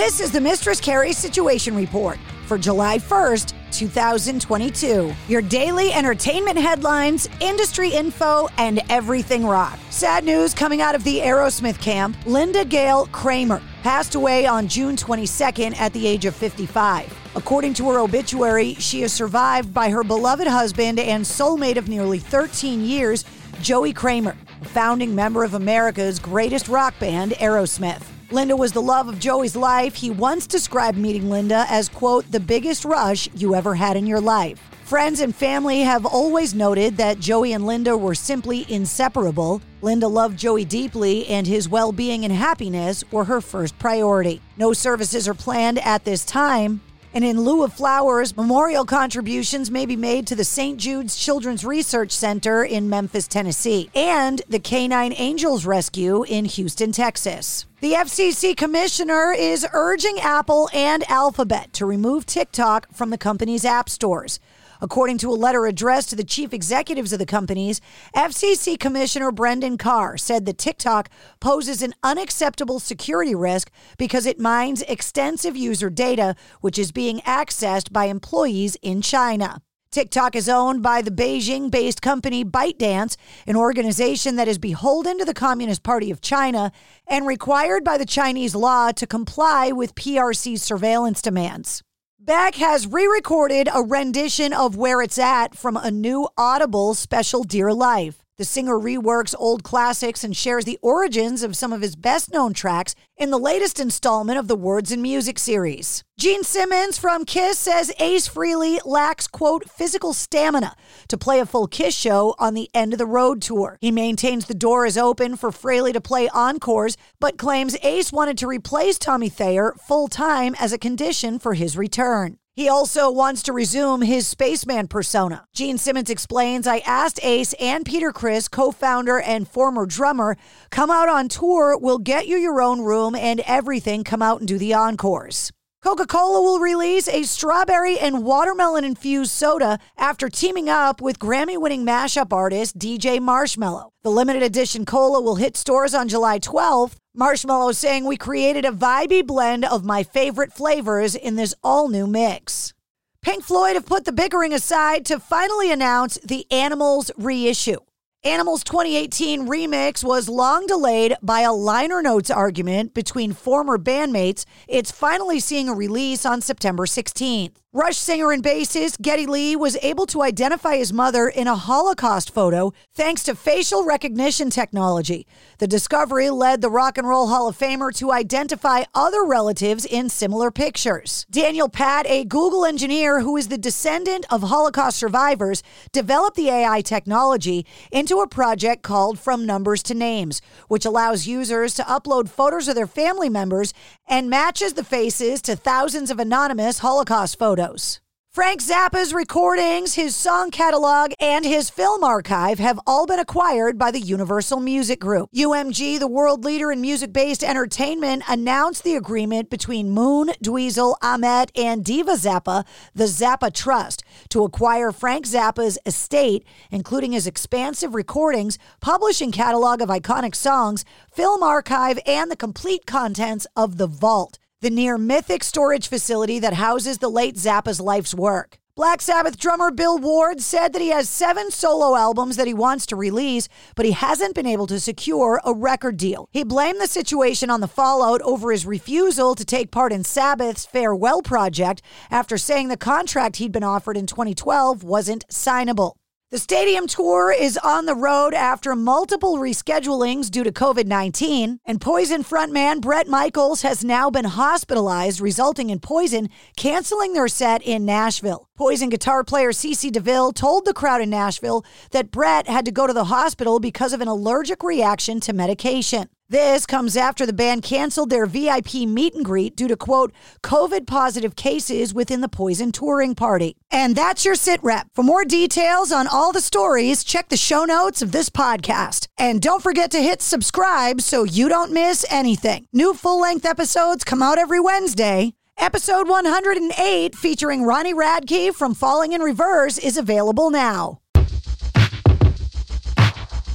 This is the Mistress Carrie Situation Report for July 1st, 2022. Your daily entertainment headlines, industry info, and everything rock. Sad news coming out of the Aerosmith camp Linda Gail Kramer passed away on June 22nd at the age of 55. According to her obituary, she is survived by her beloved husband and soulmate of nearly 13 years, Joey Kramer, founding member of America's greatest rock band, Aerosmith. Linda was the love of Joey's life. He once described meeting Linda as, quote, the biggest rush you ever had in your life. Friends and family have always noted that Joey and Linda were simply inseparable. Linda loved Joey deeply, and his well being and happiness were her first priority. No services are planned at this time. And in lieu of flowers, memorial contributions may be made to the St. Jude's Children's Research Center in Memphis, Tennessee, and the Canine Angels Rescue in Houston, Texas. The FCC commissioner is urging Apple and Alphabet to remove TikTok from the company's app stores. According to a letter addressed to the chief executives of the companies, FCC Commissioner Brendan Carr said that TikTok poses an unacceptable security risk because it mines extensive user data, which is being accessed by employees in China. TikTok is owned by the Beijing based company ByteDance, an organization that is beholden to the Communist Party of China and required by the Chinese law to comply with PRC's surveillance demands. Beck has re recorded a rendition of Where It's At from a new Audible special Dear Life. The singer reworks old classics and shares the origins of some of his best known tracks in the latest installment of the Words and Music series. Gene Simmons from Kiss says Ace Frehley lacks, quote, physical stamina to play a full Kiss show on the end of the road tour. He maintains the door is open for Frehley to play encores, but claims Ace wanted to replace Tommy Thayer full time as a condition for his return. He also wants to resume his spaceman persona. Gene Simmons explains I asked Ace and Peter Criss, co founder and former drummer, come out on tour, we'll get you your own room and everything, come out and do the encores. Coca Cola will release a strawberry and watermelon infused soda after teaming up with Grammy winning mashup artist DJ Marshmello. The limited edition cola will hit stores on July 12th. Marshmello saying we created a vibey blend of my favorite flavors in this all new mix. Pink Floyd have put the bickering aside to finally announce the Animals reissue. Animals 2018 remix was long delayed by a liner notes argument between former bandmates. It's finally seeing a release on September 16th. Rush singer and bassist Geddy Lee was able to identify his mother in a Holocaust photo thanks to facial recognition technology. The discovery led the Rock and Roll Hall of Famer to identify other relatives in similar pictures. Daniel Patt, a Google engineer who is the descendant of Holocaust survivors, developed the AI technology into a project called From Numbers to Names, which allows users to upload photos of their family members and matches the faces to thousands of anonymous Holocaust photos. Frank Zappa's recordings, his song catalog, and his film archive have all been acquired by the Universal Music Group. UMG, the world leader in music based entertainment, announced the agreement between Moon, Dweezil, Ahmet, and Diva Zappa, the Zappa Trust, to acquire Frank Zappa's estate, including his expansive recordings, publishing catalog of iconic songs, film archive, and the complete contents of The Vault the near mythic storage facility that houses the late Zappa's life's work. Black Sabbath drummer Bill Ward said that he has seven solo albums that he wants to release, but he hasn't been able to secure a record deal. He blamed the situation on the fallout over his refusal to take part in Sabbath's farewell project after saying the contract he'd been offered in 2012 wasn't signable. The stadium tour is on the road after multiple reschedulings due to COVID 19, and Poison frontman Bret Michaels has now been hospitalized, resulting in Poison canceling their set in Nashville. Poison guitar player CC DeVille told the crowd in Nashville that Bret had to go to the hospital because of an allergic reaction to medication. This comes after the band canceled their VIP meet and greet due to, quote, COVID positive cases within the Poison touring party. And that's your sit rep. For more details on all the stories, check the show notes of this podcast. And don't forget to hit subscribe so you don't miss anything. New full length episodes come out every Wednesday. Episode 108, featuring Ronnie Radke from Falling in Reverse, is available now.